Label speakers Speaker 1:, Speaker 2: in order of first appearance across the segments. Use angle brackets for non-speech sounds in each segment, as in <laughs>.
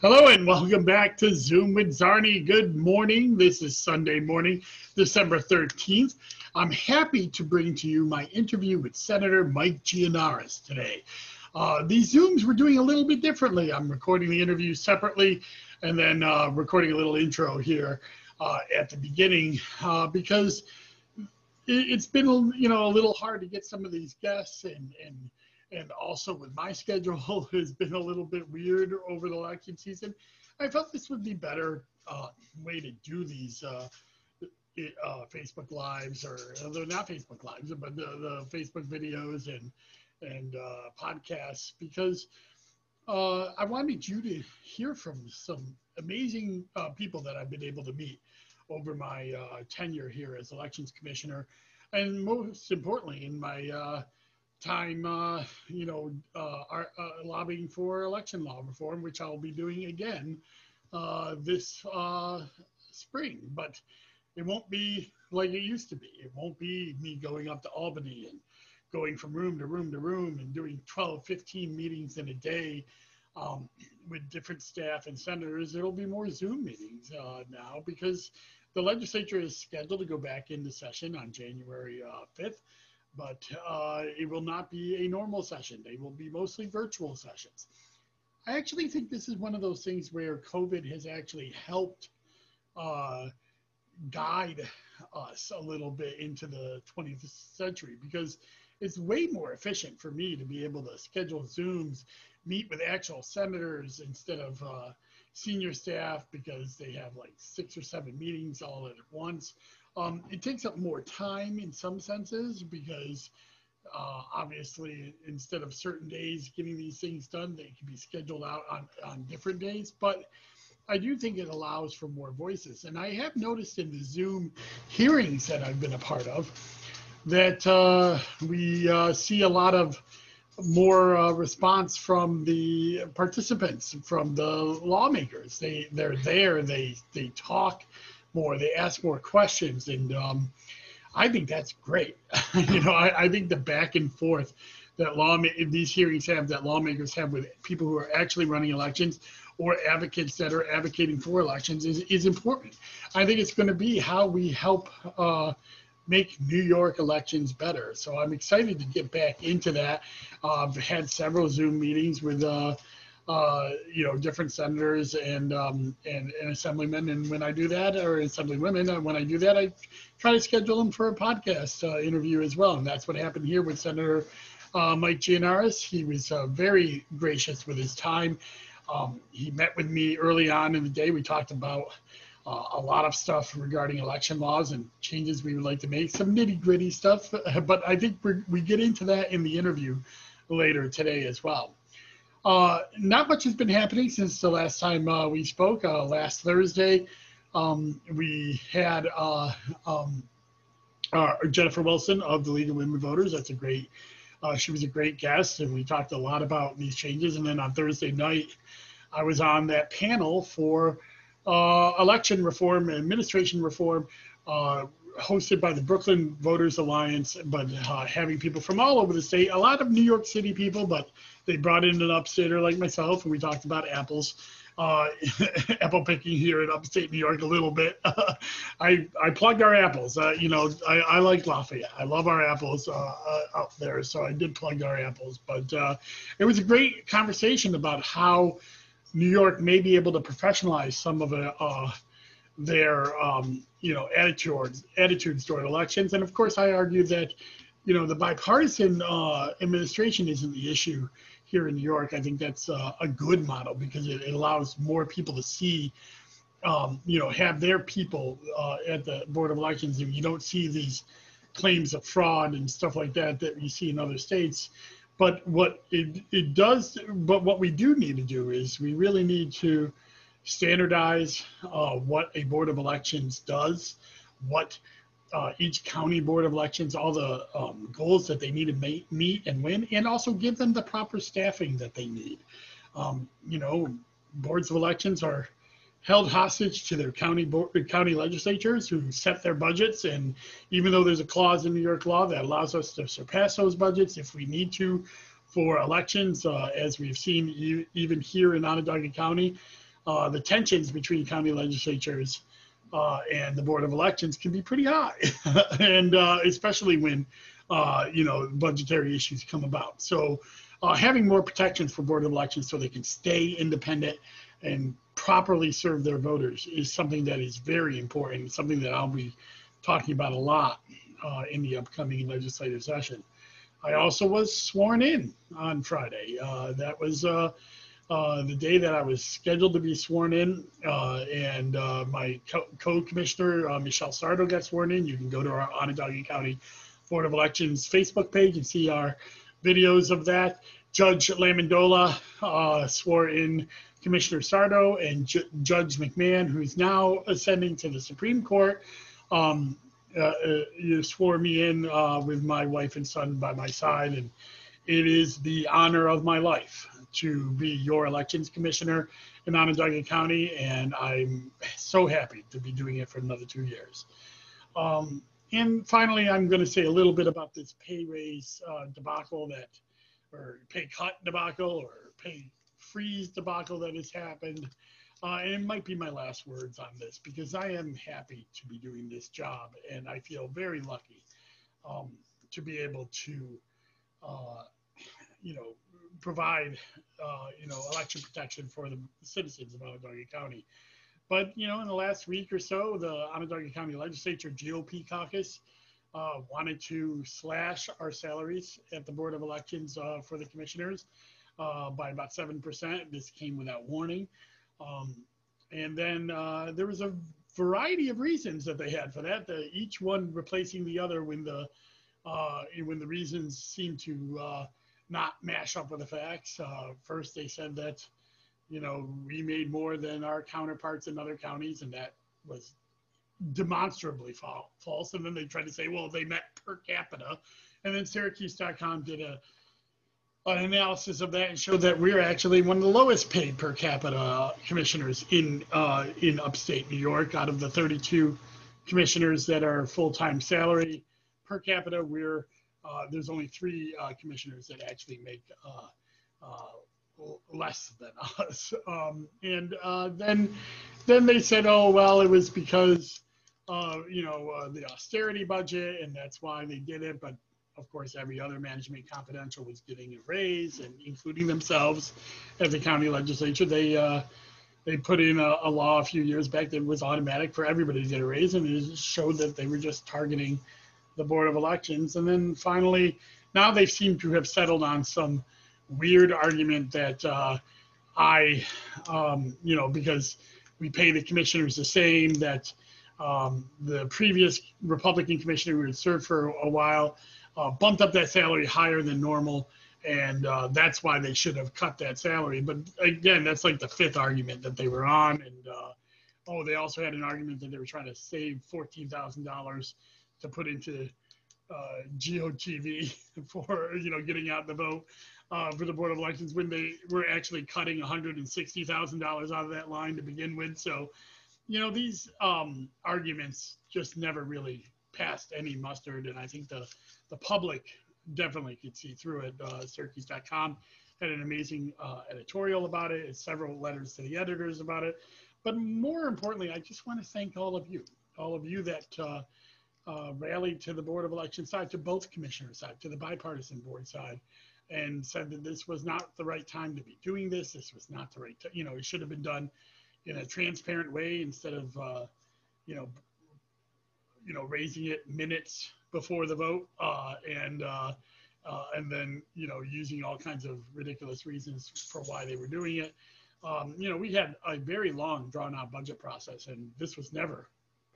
Speaker 1: Hello and welcome back to Zoom with Czarny. Good morning. This is Sunday morning, December 13th. I'm happy to bring to you my interview with Senator Mike Gianaris today. Uh, these Zooms we're doing a little bit differently. I'm recording the interview separately and then uh, recording a little intro here uh, at the beginning uh, because it, has been you know a little hard to get some of these guests and and and also with my <laughs> schedule has been a little bit weird over the election season. I felt this would be better uh, way to do these uh, uh, Facebook lives or they're not Facebook lives, but the, the Facebook videos and and uh, podcasts because uh, I wanted you to hear from some amazing uh, people that I've been able to meet over my tenure here as elections commissioner, and most importantly in my time, uh, you know, uh, are, uh, lobbying for election law reform, which I'll be doing again uh, this uh, spring. But it won't be like it used to be. It won't be me going up to Albany and going from room to room to room and doing 12, 15 meetings in a day um, with different staff and senators. It'll be more Zoom meetings uh, now because the legislature is scheduled to go back into session on January 5th but uh, it will not be a normal session. They will be mostly virtual sessions. I actually think this is one of those things where COVID has actually helped uh, guide us a little bit into the 20th century because it's way more efficient for me to be able to schedule Zooms, meet with actual senators instead of uh, senior staff because they have like six or seven meetings all at once. Um, it takes up more time in some senses because uh, obviously instead of certain days getting these things done, they can be scheduled out on, on different days. But I do think it allows for more voices. And I have noticed in the Zoom hearings that I've been a part of that uh, we uh, see a lot of more uh, response from the participants, from the lawmakers. They they're there. They they talk more. They ask more questions, and um, I think that's great. <laughs> you know, I, I, think the back and forth that law these hearings have, that lawmakers have with people who are actually running elections or advocates that are advocating for elections is, is important. I think it's going to be how we help uh, make New York elections better. So I'm excited to get back into that. Uh, I've had several Zoom meetings with uh, uh, you know, different senators and, um, and, and assemblymen. And when I do that, or assemblywomen, uh, when I do that, I try to schedule them for a podcast uh, interview as well. And that's what happened here with Senator uh, Mike Gianaris. He was uh, very gracious with his time. Um, he met with me early on in the day. We talked about uh, a lot of stuff regarding election laws and changes we would like to make, some nitty gritty stuff. <laughs> But I think we get into that in the interview later today as well. Uh, not much has been happening since the last time uh, we spoke. Uh, last Thursday, um, we had uh, um, uh, Jennifer Wilson of the League of Women Voters. That's a great. Uh, she was a great guest, and we talked a lot about these changes. And then on Thursday night, I was on that panel for election reform, and administration reform, hosted by the Brooklyn Voters Alliance, but uh, having people from all over the state, a lot of New York City people, but they brought in an upstater like myself, and we talked about apples. Uh, <laughs> apple picking here in upstate New York a little bit. <laughs> I I plugged our apples. Uh, you know, I, I like Lafayette. I love our apples uh, uh up there, so I did plug our apples. But uh, it was a great conversation about how New York may be able to professionalize some of it uh, their um, you know attitudes attitudes toward elections. And of course, I argue that you know the bipartisan uh, administration isn't the issue here in New York. I think that's uh, a good model because it, it, allows more people to see. Um, you know, have their people uh, at the board of elections, and you don't see these claims of fraud and stuff like that that you see in other states. But what it, it does, but what we do need to do is we really need to standardize uh, what a board of elections does, what uh, each county board of elections, all the um, goals that they need to make, meet and win, and also give them the proper staffing that they need. Um, you know, boards of elections are held hostage to their county board, county legislatures who set their budgets. And even though there's a clause in New York law that allows us to surpass those budgets if we need to for elections. Uh, as we've seen, e- even here in Onondaga County, uh, the tensions between county legislatures uh, and the Board of Elections can be pretty high, <laughs> and uh, especially when uh, you know budgetary issues come about. So, uh, having more protections for Board of Elections so they can stay independent and properly serve their voters is something that is very important. Something that I'll be talking about a lot uh, in the upcoming legislative session. I also was sworn in on Friday. That was uh, the day that I was scheduled to be sworn in, uh, and uh, my co- co-commissioner uh, Michelle Sardi got sworn in. You can go to our Onondaga County Board of Elections Facebook page and see our videos of that. Judge Lamondola uh, swore in Commissioner Sardi and Ju- Judge McMahon, who's now ascending to the Supreme Court. Um, swore me in with my wife and son by my side, and it is the honor of my life to be your elections commissioner in Onondaga County, and I'm so happy to be doing it for another two years. Um, and finally, I'm going to say a little bit about this pay raise uh, debacle that, or pay cut debacle, or pay freeze debacle that has happened. Uh, and it might be my last words on this because I am happy to be doing this job and I feel very lucky um, to be able to, uh, you know, provide, uh, you know, election protection for the citizens of Onondaga County. But, you know, in the last week or so, the Onondaga County Legislature GOP caucus uh, wanted to slash our salaries at the Board of Elections uh, for the commissioners uh, by about 7%. This came without warning. Um, and then uh, there was a variety of reasons that they had for that. The, each one replacing the other when the uh, when the reasons seemed to not mash up with the facts. Uh, first, they said that you know we made more than our counterparts in other counties, and that was demonstrably fa- false. And then they tried to say, well, they met per capita. And then Syracuse.com did a an analysis of that and showed that we're actually one of the lowest paid per capita commissioners in uh, in upstate New York. Out of the 32 commissioners that are full-time salary per capita, we're there's only three uh, commissioners that actually make uh, uh, less than <laughs> us. Um, and uh, then then they said, oh well, it was because uh, you know uh, the austerity budget, and that's why they did it. But of course, every other management confidential was getting a raise, and including themselves as the county legislature, they uh, they put in a, a, law a few years back that was automatic for everybody to get a raise, and it showed that they were just targeting the board of elections. And then finally, now they seem to have settled on some weird argument that uh, I, um, you know, because we pay the commissioners the same that. Um, the previous Republican commissioner who had served for a while uh, bumped up that salary higher than normal, and uh, that's why they should have cut that salary. But again, that's like the fifth argument that they were on, and uh, oh, they also had an argument that they were trying to save fourteen thousand dollars to put into uh, GOTV <laughs> for you know getting out the vote uh, for the board of elections when they were actually cutting one hundred and sixty thousand dollars out of that line to begin with. So, you know, these um, arguments just never really passed any mustard, and I think the the public definitely could see through it. Uh, Syracuse.com had an amazing uh, editorial about it, several letters to the editors about it. But more importantly, I just want to thank all of you, all of you that uh, rallied to the Board of Election side, to both commissioners side, to the bipartisan board side, and said that this was not the right time to be doing this. This was not the right, t- you know, it should have been done in a transparent way instead of, uh, you know, you know, raising it minutes before the vote, uh, and uh, uh, and then you know using all kinds of ridiculous reasons for why they were doing it. Um, you know, we had a very long, drawn-out budget process, and this was never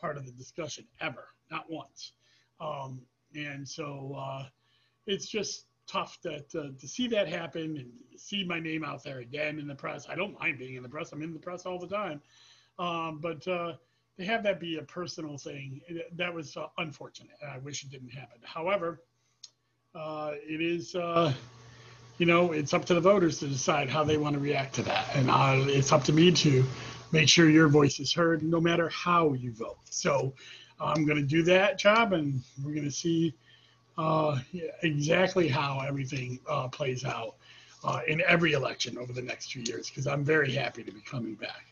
Speaker 1: part of the discussion ever, not once. Um, and so uh, it's just tough that uh, to see that happen and see my name out there again in the press. I don't mind being in the press; I'm in the press all the time. Um, but uh, to have that be a personal thing, that was uh, unfortunate. I wish it didn't happen. However, uh, it is, uh, you know, it's up to the voters to decide how they want to react to that. And uh, it's up to me to make sure your voice is heard no matter how you vote. So I'm going to do that job and we're going to see uh, exactly how everything uh, plays out uh, in every election over the next two years because I'm very happy to be coming back.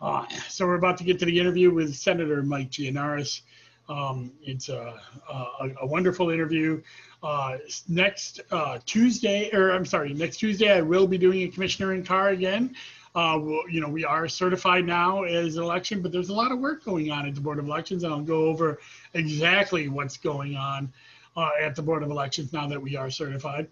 Speaker 1: Uh, so we're about to get to the interview with Senator Mike Gianaris. Um, it's a, a, a, wonderful interview. Uh, next uh, Tuesday, or I'm sorry, next Tuesday, I will be doing a commissioner in car again. Uh, you know, we are certified now as an election, but there's a lot of work going on at the Board of Elections, and I'll go over exactly what's going on uh, at the Board of Elections now that we are certified.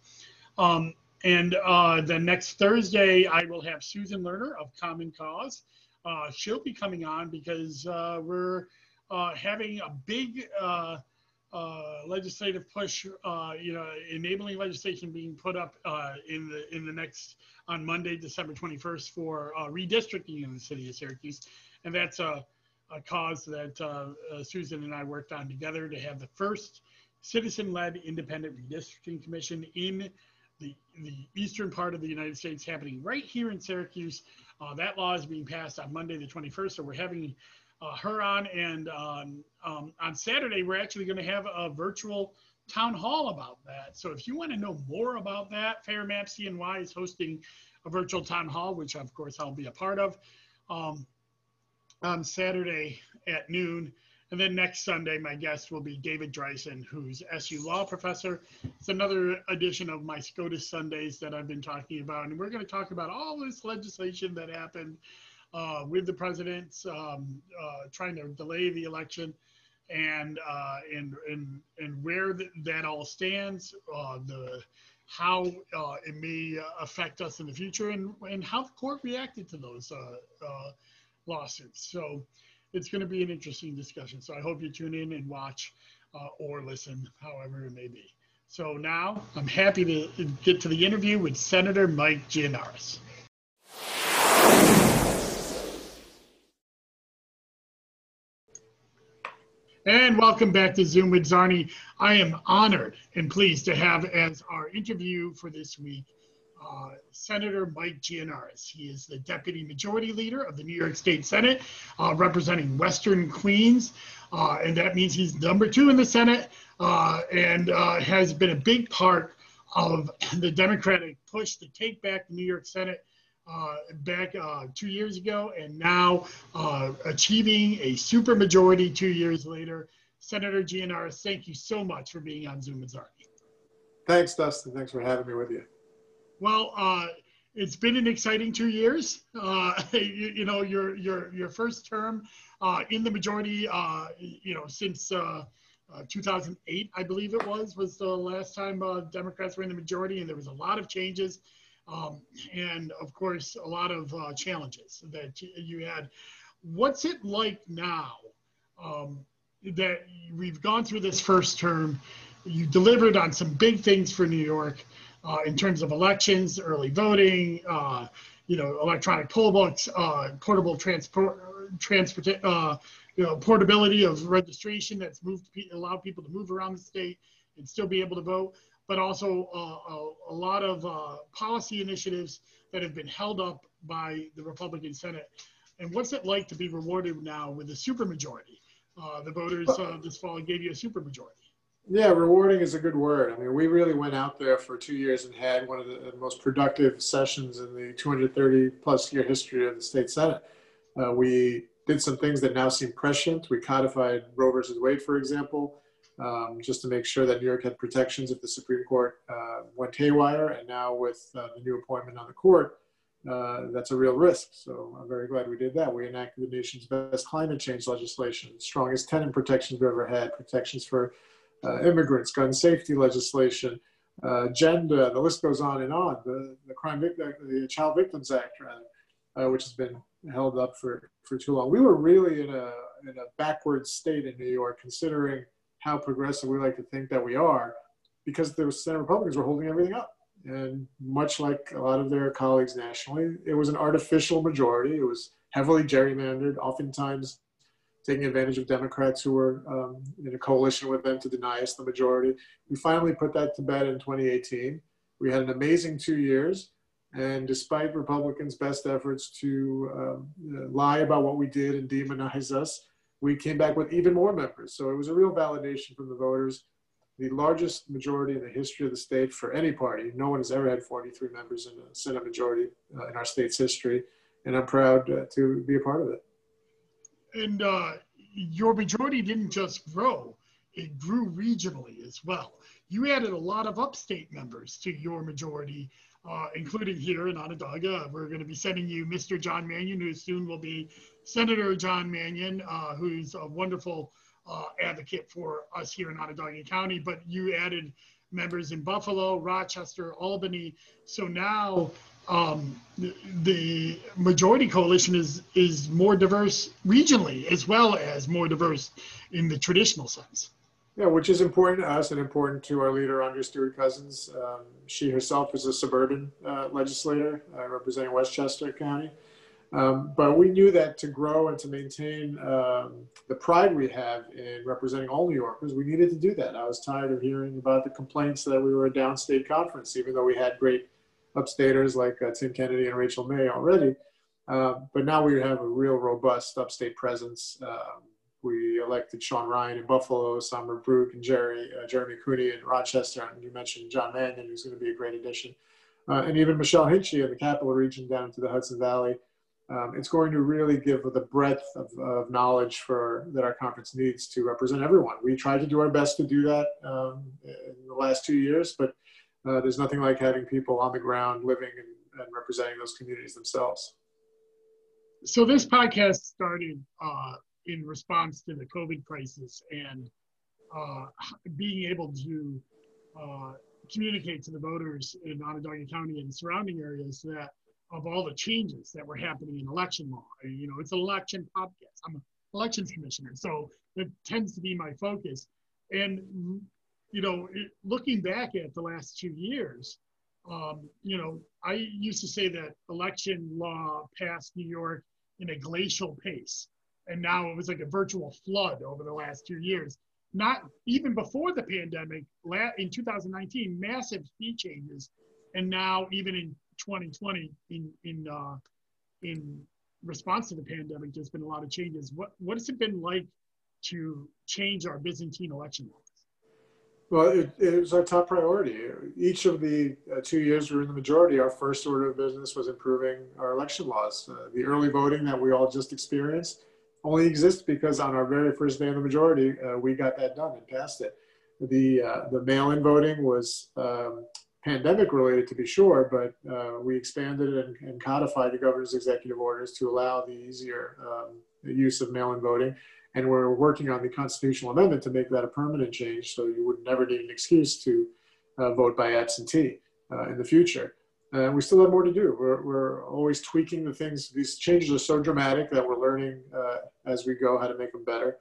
Speaker 1: Um, and uh, then next Thursday, I will have Susan Lerner of Common Cause. Uh, she'll be coming on because uh, we're uh, having a big uh, legislative push, uh, you know, enabling legislation being put up uh, in the in the next on Monday, December 21st for uh, redistricting in the city of Syracuse, and that's a, a cause that Susan and I worked on together to have the first citizen-led independent redistricting commission in the, the eastern part of the United States happening right here in Syracuse. Uh, that law is being passed on Monday, the 21st. So we're having uh, her on. And um, um, on Saturday, we're actually going to have a virtual town hall about that. So if you want to know more about that, Fair Map CNY is hosting a virtual town hall, which of course I'll be a part of um, on Saturday at noon. And then next Sunday, my guest will be David Driesen, who's SU law professor. It's another edition of my SCOTUS Sundays that I've been talking about. And we're going to talk about all this legislation that happened uh, with the presidents um, uh, trying to delay the election and, uh, and, and, and where the, that all stands, uh, the, how uh, it may affect us in the future and, and how the court reacted to those uh, lawsuits. So it's going to be an interesting discussion. So I hope you tune in and watch uh, or listen, however it may be. So now I'm happy to get to the interview with Senator Mike Gianaris. And welcome back to Zoom with Czarny. I am honored and pleased to have as our interview for this week uh, Senator Mike Gianaris. He is the Deputy Majority Leader of the New York State Senate, uh, representing Western Queens, uh, and that means he's number two in the Senate uh, and uh, has been a big part of the Democratic push to take back the New York Senate. back two years ago, and now achieving a supermajority two years later. Senator Gianaris, thank you so much for being on Zoom Czarny.
Speaker 2: Thanks, Dustin. Thanks for having me with you.
Speaker 1: Well, uh, it's been an exciting two years. Uh, <laughs> you, you, know, your your your first term uh, in the majority, uh, you know, since uh, uh, 2008, I believe it was, was the last time Democrats were in the majority, and there was a lot of changes, um, and of course, a lot of challenges that you had. What's it like now um, that we've gone through this first term? You delivered on some big things for New York uh, in terms of elections, early voting, uh, you know, electronic poll books, uh, portable transport, transport, uh, you know, portability of registration that's moved, allow people to move around the state and still be able to vote, but also uh, a, a, lot of uh, policy initiatives that have been held up by the Republican Senate. And what's it like to be rewarded now with a supermajority? the voters this fall gave you a supermajority.
Speaker 2: Yeah, rewarding is a good word. I mean, we really went out there for two years and had one of the most productive sessions in the 230 plus year history of the state senate. Uh, we did some things that now seem prescient. We codified Roe versus Wade, for example, um, just to make sure that New York had protections if the Supreme Court uh, went haywire. And now with uh, the new appointment on the court, uh, that's a real risk. So I'm very glad we did that. We enacted the nation's best climate change legislation, strongest tenant protections we've ever had, protections for immigrants, gun safety legislation, uh, gender, the list goes on and on. The, the Crime the Child Victims Act, uh, which has been held up for, for too long. We were really in a, in a backward state in New York, considering how progressive we like to think that we are, because the Senate Republicans were holding everything up. And much like a lot of their colleagues nationally, it was an artificial majority. It was heavily gerrymandered, oftentimes taking advantage of Democrats who were um, in a coalition with them to deny us the majority. We finally put that to bed in 2018. We had an amazing two years. And despite Republicans' best efforts to um, lie about what we did and demonize us, we came back with even more members. So it was a real validation from the voters. the largest majority in the history of the state for any party. No one has ever had 43 members in a Senate majority uh, in our state's history, and I'm proud uh, to be a part of it.
Speaker 1: And uh, your majority didn't just grow, it grew regionally as well. You added a lot of upstate members to your majority, uh, including here in Onondaga. We're going to be sending you Mr. John Mannion, who soon will be Senator John Mannion, uh, who's a wonderful uh, advocate for us here in Onondaga County. But you added members in Buffalo, Rochester, Albany. So now um, the, majority coalition is is more diverse regionally as well as more diverse in the traditional sense.
Speaker 2: Yeah, which is important to us and important to our leader, Andrea Stewart Cousins. Um, she herself is a suburban uh, legislator uh, representing Westchester County. Um, but we knew that to grow and to maintain um, the pride we have in representing all New Yorkers, we needed to do that. I was tired of hearing about the complaints that we were a downstate conference, even though we had great upstaters like uh, Tim Kennedy and Rachel May already. Uh, but now we have a real robust upstate presence. Um, we elected Sean Ryan in Buffalo, Samra Brouk and Jerry, uh, Jeremy Cooney in Rochester. And you mentioned John Mannion, who's going to be a great addition. Uh, and even Michelle Hinchey in the capital region down to the Hudson Valley. Um, it's going to really give the breadth of, of, knowledge for that our conference needs to represent everyone. We tried to do our best to do that um, in the last two years, but uh, there's nothing like having people on the ground living and, and representing those communities themselves.
Speaker 1: So this podcast started uh, in response to the COVID crisis and uh, being able to uh, communicate to the voters in Onondaga County and surrounding areas that of all the changes that were happening in election law. You know, it's an election podcast. I'm an elections commissioner, so that tends to be my focus. And you know, looking back at the last two years, um, you know, I used to say that election law passed New York in a glacial pace and now it was like a virtual flood over the last two years. Not even before the pandemic, in 2019, massive fee changes, and now even in 2020, in in uh, in response to the pandemic, there's been a lot of changes. What what has it been like to change our Byzantine election laws?
Speaker 2: Well, it, it, was our top priority. Each of the uh, two years we were in the majority, our first order of business was improving our election laws. Uh, the early voting that we all just experienced only exists because on our very first day in the majority, uh, we got that done and passed it. The, uh, the mail-in voting was um, pandemic related to be sure, but uh, we expanded and, and, codified the governor's executive orders to allow the easier um, use of mail-in voting. And we're working on the constitutional amendment to make that a permanent change so you would never need an excuse to uh, vote by absentee uh, in the future. Uh, we still have more to do. We're, we're always tweaking the things. These changes are so dramatic that we're learning uh, as we go how to make them better.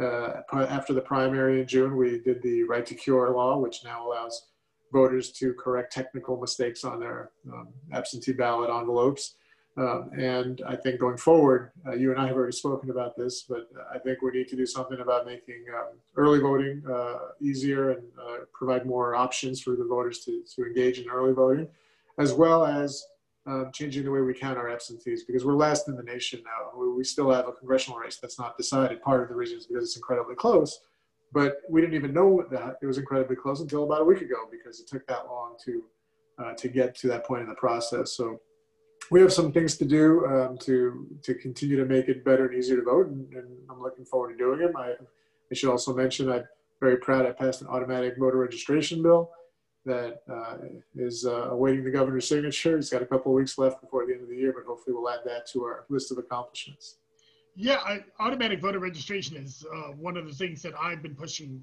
Speaker 2: Uh, after the primary in June, we did the right to cure law, which now allows voters to correct technical mistakes on their um, absentee ballot envelopes. Um, and I think going forward, uh, you and I have already spoken about this, but I think we need to do something about making um, early voting uh, easier and uh, provide more options for the voters to, to engage in early voting as well as um, changing the way we count our absentees because we're last in the nation now. We, we still have a congressional race that's not decided. Part of the reason is because it's incredibly close, but we didn't even know that it was incredibly close until about a week ago because it took that long to uh, to get to that point in the process. So we have some things to do um, to to continue to make it better and easier to vote, and, and I'm looking forward to doing them. I, I should also mention I'm very proud I passed an automatic voter registration bill that uh, is uh, awaiting the governor's signature. He's got a couple of weeks left before the end of the year, but hopefully we'll add that to our list of accomplishments.
Speaker 1: Yeah, I, automatic voter registration is uh, one of the things that I've been pushing.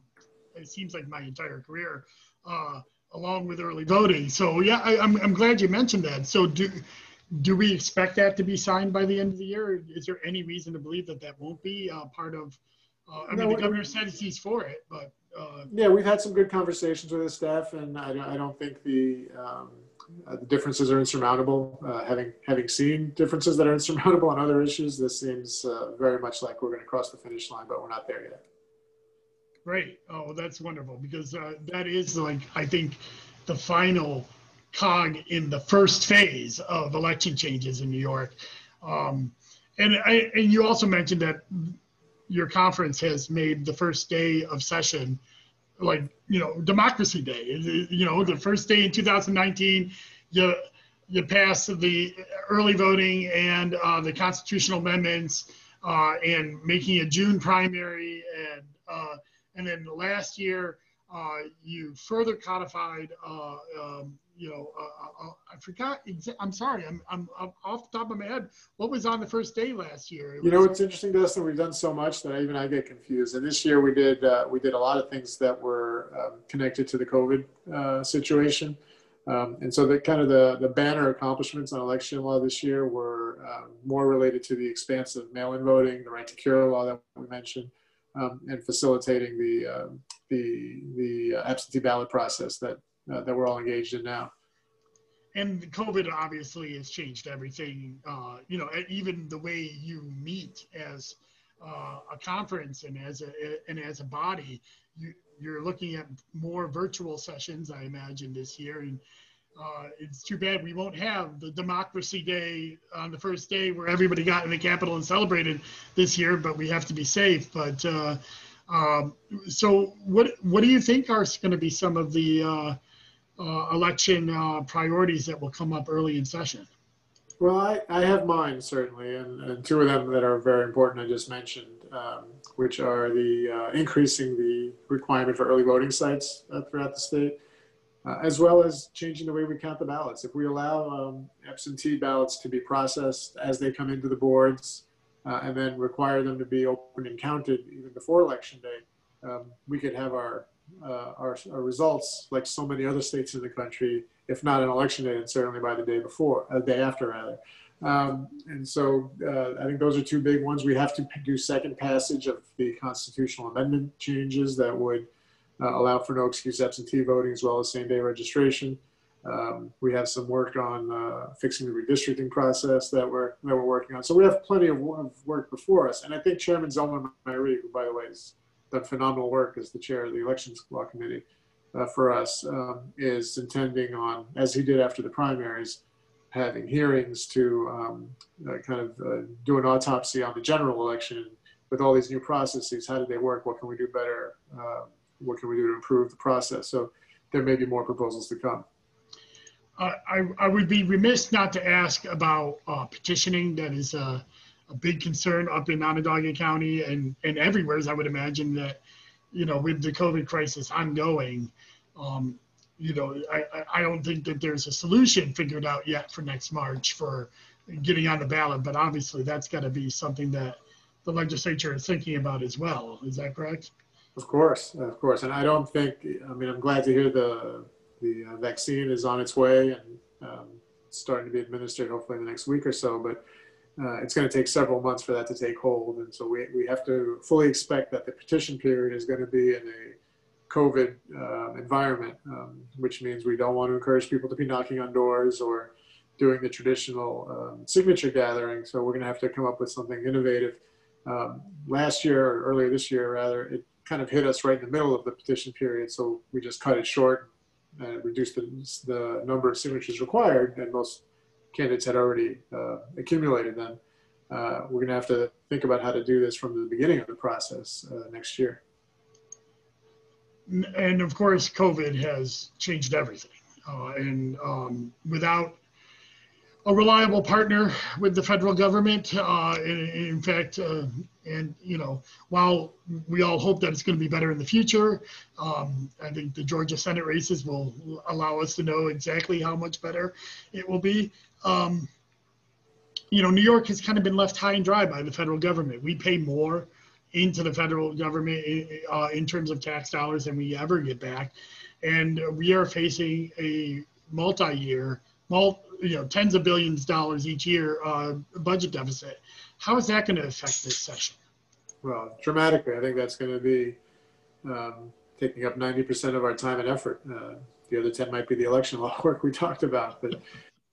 Speaker 1: It seems like my entire career, uh, along with early voting. So yeah, I, am I'm, I'm glad you mentioned that. So do do we expect that to be signed by the end of the year? Is there any reason to believe that that won't be uh, part of? Uh, I mean, the governor said he's for it, but
Speaker 2: uh, yeah, we've had some good conversations with the staff, and I don't, I don't think the um, uh, the differences are insurmountable. Uh, having having seen differences that are insurmountable on other issues, this seems uh, very much like we're going to cross the finish line, but we're not there yet.
Speaker 1: Great. Oh, that's wonderful because uh, that is like I think the final cog in the first phase of election changes in New York. Um, and I, and you also mentioned that your conference has made the first day of session like you know Democracy Day. You know, the first day in 2019, you you pass the early voting and uh, the constitutional amendments uh, and making a June primary and uh, and then last year uh, you further codified uh, um, you know, uh, uh, uh I forgot. Exa- I'm sorry. I'm, I'm, I'm, off the top of my head. What was on the first day last year?
Speaker 2: you know, it's interesting, Dustin. We've done so much that even I get confused. And this year we did uh, we did a lot of things that were um, connected to the COVID uh, situation. Um, and so the kind of the, the banner accomplishments on election law this year were um, more related to the expanse of mail-in voting, the right to cure law that we mentioned, um, and facilitating the um, the the absentee ballot process that uh, that we're all engaged in now.
Speaker 1: And COVID obviously has changed everything. Uh, you know, even the way you meet as uh, a conference and as a and as a body, you you're looking at more virtual sessions, I imagine, this year. And uh, it's too bad we won't have the Democracy Day on the first day where everybody got in the Capitol and celebrated this year. But we have to be safe. But uh, um, so, what what do you think are going to be some of the uh, election uh, priorities that will come up early in session?
Speaker 2: Well, I, I have mine certainly, and, and two of them that are very important I just mentioned, um, which are the uh, increasing the requirement for early voting sites uh, throughout the state, uh, as well as changing the way we count the ballots. If we allow um, absentee ballots to be processed as they come into the boards, uh, and then require them to be opened and counted even before election day, um, we could have our uh, our, our, results, like so many other states in the country, if not on election day, and certainly by the day before, a uh, day after rather. Um, and so uh, I think those are two big ones. We have to do second passage of the constitutional amendment changes that would uh, allow for no excuse absentee voting as well as same day registration. Um, we have some work on uh, fixing the redistricting process that we're, that we're working on. So we have plenty of work before us. And I think Chairman Zellnor Myrie, who by the way is done phenomenal work as the chair of the elections law committee uh, for us, um, is intending on, as he did after the primaries, having hearings to um, uh, kind of uh, do an autopsy on the general election with all these new processes. How did they work? What can we do better? Uh, what can we do to improve the process? So there may be more proposals to come.
Speaker 1: Uh, I, I would be remiss not to ask about uh, petitioning. That is uh, a big concern up in Onondaga County and, and everywhere, as I would imagine that, you know, with the COVID crisis ongoing, um, you know, I, I don't think that there's a solution figured out yet for next March for getting on the ballot, but obviously that's got to be something that the legislature is thinking about as well. Is that correct?
Speaker 2: Of course, of course. And I don't think, I mean, I'm glad to hear the, the uh, vaccine is on its way and um, starting to be administered hopefully in the next week or so. But uh, it's going to take several months for that to take hold. And so we, we have to fully expect that the petition period is going to be in a COVID uh, environment, um, which means we don't want to encourage people to be knocking on doors or doing the traditional um, signature gathering. So we're going to have to come up with something innovative. Um, last year, or earlier this year, rather, it kind of hit us right in the middle of the petition period. So we just cut it short and reduced the, the number of signatures required. And most candidates had already uh, accumulated them. Uh, we're going to have to think about how to do this from the beginning of the process uh, next year.
Speaker 1: And of course, COVID has changed everything. Uh, and um, without a reliable partner with the federal government, uh, in, in, fact, uh, and you know, while we all hope that it's going to be better in the future, um, I think the Georgia Senate races will allow us to know exactly how much better it will be um, you know, New York has kind of been left high and dry by the federal government. We pay more into the federal government uh, in terms of tax dollars than we ever get back, and we are facing a multi-year, multi, you know, tens of billions of dollars each year uh, budget deficit. How is that going to affect this session?
Speaker 2: Well, dramatically. I think that's going to be um, taking up 90% of our time and effort. Uh, the other 10 might be the election law <laughs> work we talked about, but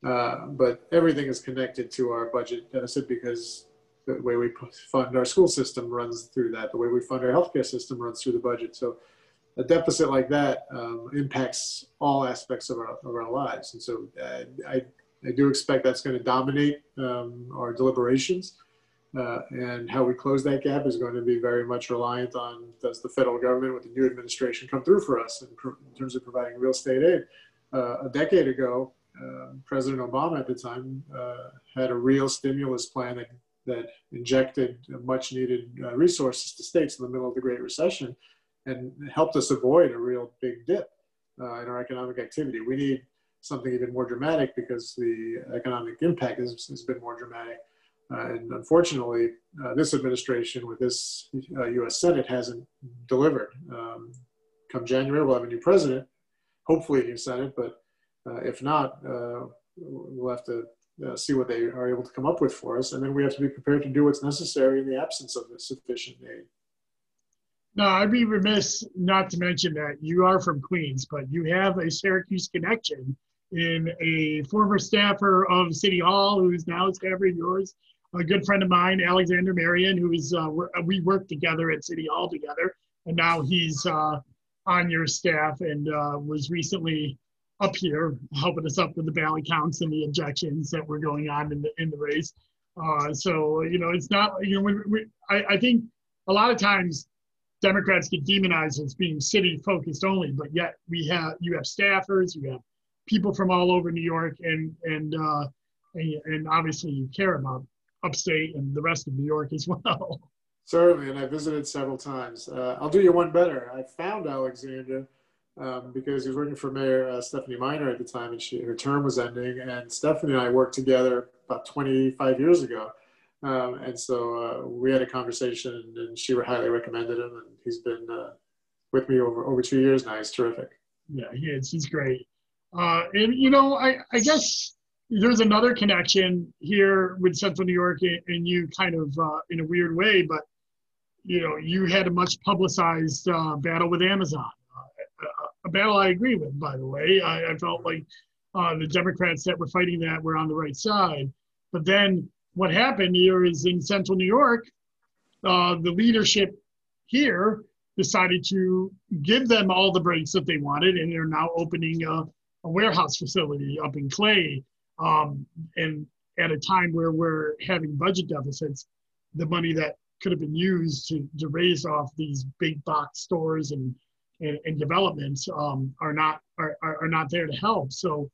Speaker 2: uh, but everything is connected to our budget deficit because the way we fund our school system runs through that. The way we fund our healthcare system runs through the budget. So a deficit like that um, impacts all aspects of our, of our lives. And so uh, I, I do expect that's going to dominate um, our deliberations. Uh, and how we close that gap is going to be very much reliant on does the federal government with the new administration come through for us in, in terms of providing real estate aid. Uh, a decade ago, uh, President Obama at the time uh, had a real stimulus plan that, that injected much needed uh, resources to states in the middle of the Great Recession and helped us avoid a real big dip in our economic activity. We need something even more dramatic because the economic impact has, has been more dramatic. Uh, and unfortunately, uh, this administration with this US uh, Senate hasn't delivered. Um, come January, we'll have a new president, hopefully a new Senate, but uh, if not, uh, we'll have to see what they are able to come up with for us. And then we have to be prepared to do what's necessary in the absence of sufficient aid.
Speaker 1: No, I'd be remiss not to mention that you are from Queens, but you have a Syracuse connection in a former staffer of City Hall who's now a staffer of yours, a good friend of mine, Alexander Marion, who is uh, we worked together at City Hall together, and now he's uh, on your staff and uh, was recently up here helping us up with the ballot counts and the objections that were going on in the in the race. Uh, so you know, it's not you know, we, I, I think a lot of times Democrats get demonized as being city focused only, but yet we have you have staffers, you have people from all over New York, and and uh, and, and obviously you care about upstate and the rest of New York as <laughs> well.
Speaker 2: Certainly, and I visited several times. Uh, I'll do you one better. I found Alexandra um, because he was working for Mayor uh, Stephanie Miner at the time, and she, her term was ending. And Stephanie and I worked together about 25 years ago. Um, and so uh, we had a conversation, and she highly recommended him, and he's been uh, with me over over two years now. He's terrific.
Speaker 1: Yeah, he is. He's great. Uh, and you know, I I guess there's another connection here with Central New York and you kind of uh, in a weird way, but you know, you had a much publicized uh, battle with Amazon. Uh, a battle I agree with, by the way. I, I felt like uh, the Democrats that were fighting that were on the right side. But then what happened here is in Central New York, uh, the leadership here decided to give them all the breaks that they wanted, and they're now opening a, a warehouse facility up in Clay um, and at a time where we're having budget deficits, the money that could have been used to, to raise off these big box stores and, and, and developments um, are not are, are not there to help. So,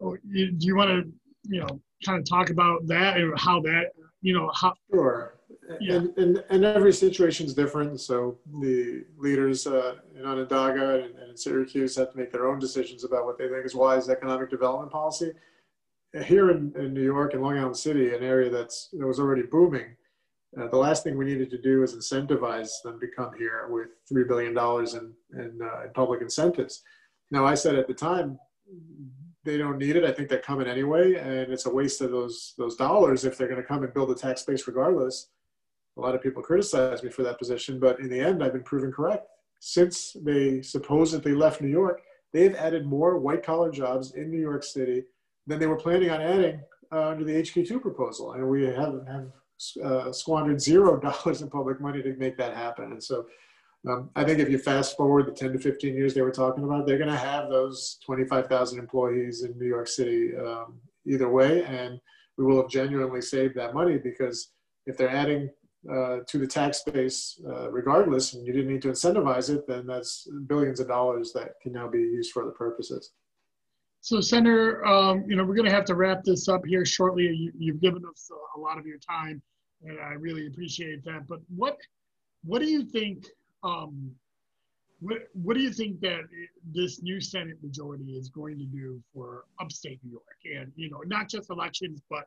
Speaker 1: oh, do you want to you know kind of talk about that and how that you know how
Speaker 2: sure yeah. and, and, and every situation is different so the leaders uh, in onondaga and, and in syracuse have to make their own decisions about what they think is wise economic development policy here in, in New York and Long Island City, an area that's that was already booming, uh, the last thing we needed to do is incentivize them to come here with three billion dollars in in, uh, in, public incentives. Now, I said at the time they don't need it. I think they're coming anyway, and it's a waste of those those dollars if they're going to come and build a tax base regardless. A lot of people criticized me for that position, but in the end, I've been proven correct. Since they supposedly left New York, they've added more white collar jobs in New York City than they were planning on adding uh, under the HQ2 proposal. And we have, have uh, squandered zero <laughs> dollars in public money to make that happen. And so um, I think if you fast forward the 10 to 15 years they were talking about, they're going to have those 25,000 employees in New York City um, either way. And we will have genuinely saved that money because if they're adding uh, to the tax base uh, regardless and you didn't need to incentivize it, then that's billions of dollars that can now be used for other purposes.
Speaker 1: So, Senator, um, you know, we're going to have to wrap this up here shortly. You, have given us a lot of your time, and I really appreciate that. But what, what do you think? Um, what, what do you think that this new Senate majority is going to do for upstate New York, and you know, not just elections, but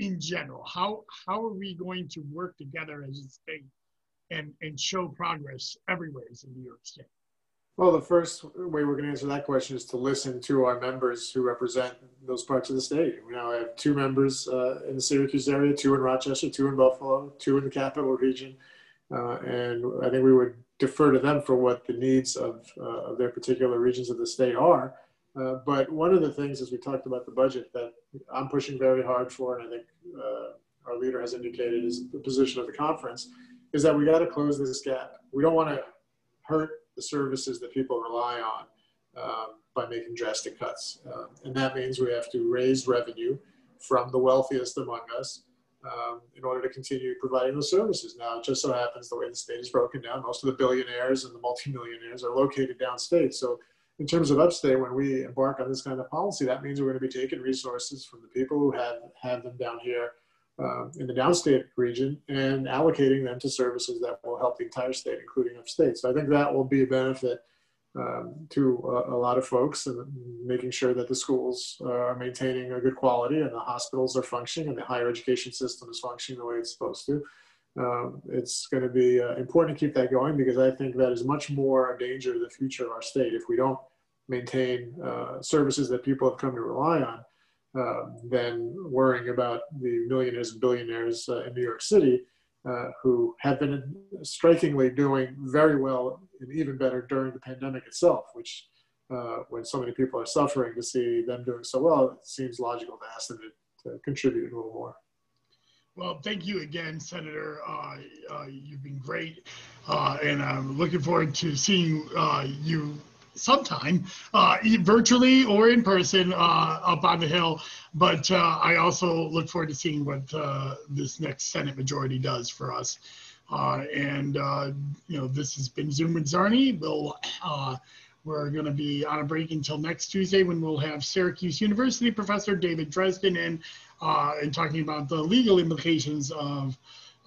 Speaker 1: in general? How how are we going to work together as a state and and show progress everywhere in New York State?
Speaker 2: Well, the first way we're going to answer that question is to listen to our members who represent those parts of the state. We now have two members uh, in the Syracuse area, two in Rochester, two in Buffalo, two in the capital region. Uh, and I think we would defer to them for what the needs of, uh, of their particular regions of the state are. Uh, but one of the things, as we talked about the budget, that I'm pushing very hard for, and I think uh, our leader has indicated is the position of the conference, is that we got to close this gap. We don't want to hurt the services that people rely on um, by making drastic cuts. Um, and that means we have to raise revenue from the wealthiest among us um, in order to continue providing those services. Now, it just so happens the way the state is broken down, most of the billionaires and the multimillionaires are located downstate. So, in terms of upstate, when we embark on this kind of policy, that means we're going to be taking resources from the people who have have them down here um, in the downstate region and allocating them to services that will help the entire state, including upstate. So, I think that will be a benefit um, to a, a, lot of folks and making sure that the schools are maintaining a good quality and the hospitals are functioning and the higher education system is functioning the way it's supposed to. Um, it's going to be uh, important to keep that going because I think that is much more a danger to the future of our state if we don't maintain uh, services that people have come to rely on. Uh, than worrying about the millionaires and billionaires uh, in New York City uh, who have been strikingly doing very well and even better during the pandemic itself, which uh, when so many people are suffering to see them doing so well, it seems logical to ask them to, to contribute a little more.
Speaker 1: Well, thank you again, Senator. Uh, uh you've been great, uh, and I'm looking forward to seeing you sometime, uh, virtually or in person, uh, up on the Hill. But uh, I also look forward to seeing what uh, this next Senate majority does for us. Uh, and you know, this has been Zoom with Czarny. We'll we're going to be on a break until next Tuesday when we'll have Syracuse University professor David Driesen in and talking about the legal implications of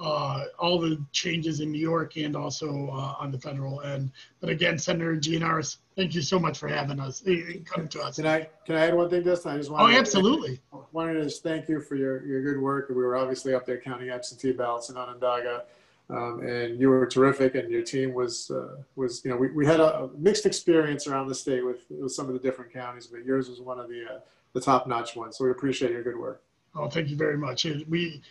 Speaker 1: uh, all the changes in New York and also uh, on the federal end. But again, Senator Gianaris, thank you so much for having us, eh, eh, come to us.
Speaker 2: Can I can I add one thing, Dustin? I just
Speaker 1: wanted oh, absolutely.
Speaker 2: To, wanted to just thank you for your, your good work. We were obviously up there counting absentee ballots in Onondaga. Um, and you were terrific, and your team was uh, was you know we, we had a, mixed experience around the state with, with some of the different counties, but yours was one of the uh, the top notch ones. So we appreciate your good work.
Speaker 1: Oh, thank you very much. We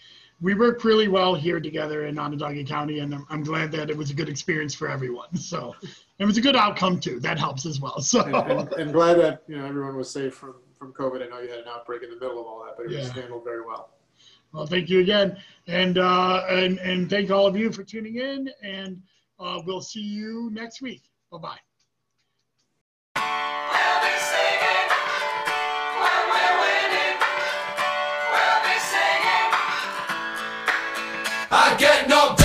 Speaker 1: we work really well here together in Onondaga County, and I'm, I'm, glad that it was a good experience for everyone. So it was a good outcome too. That helps as well. So
Speaker 2: and, and, and glad that you know everyone was safe from from COVID. I know you had an outbreak in the middle of all that, but it yeah. was handled very well.
Speaker 1: Well, thank you again, and uh, and and thank all of you for tuning in, and uh, we'll see you next week. Bye bye. I get knocked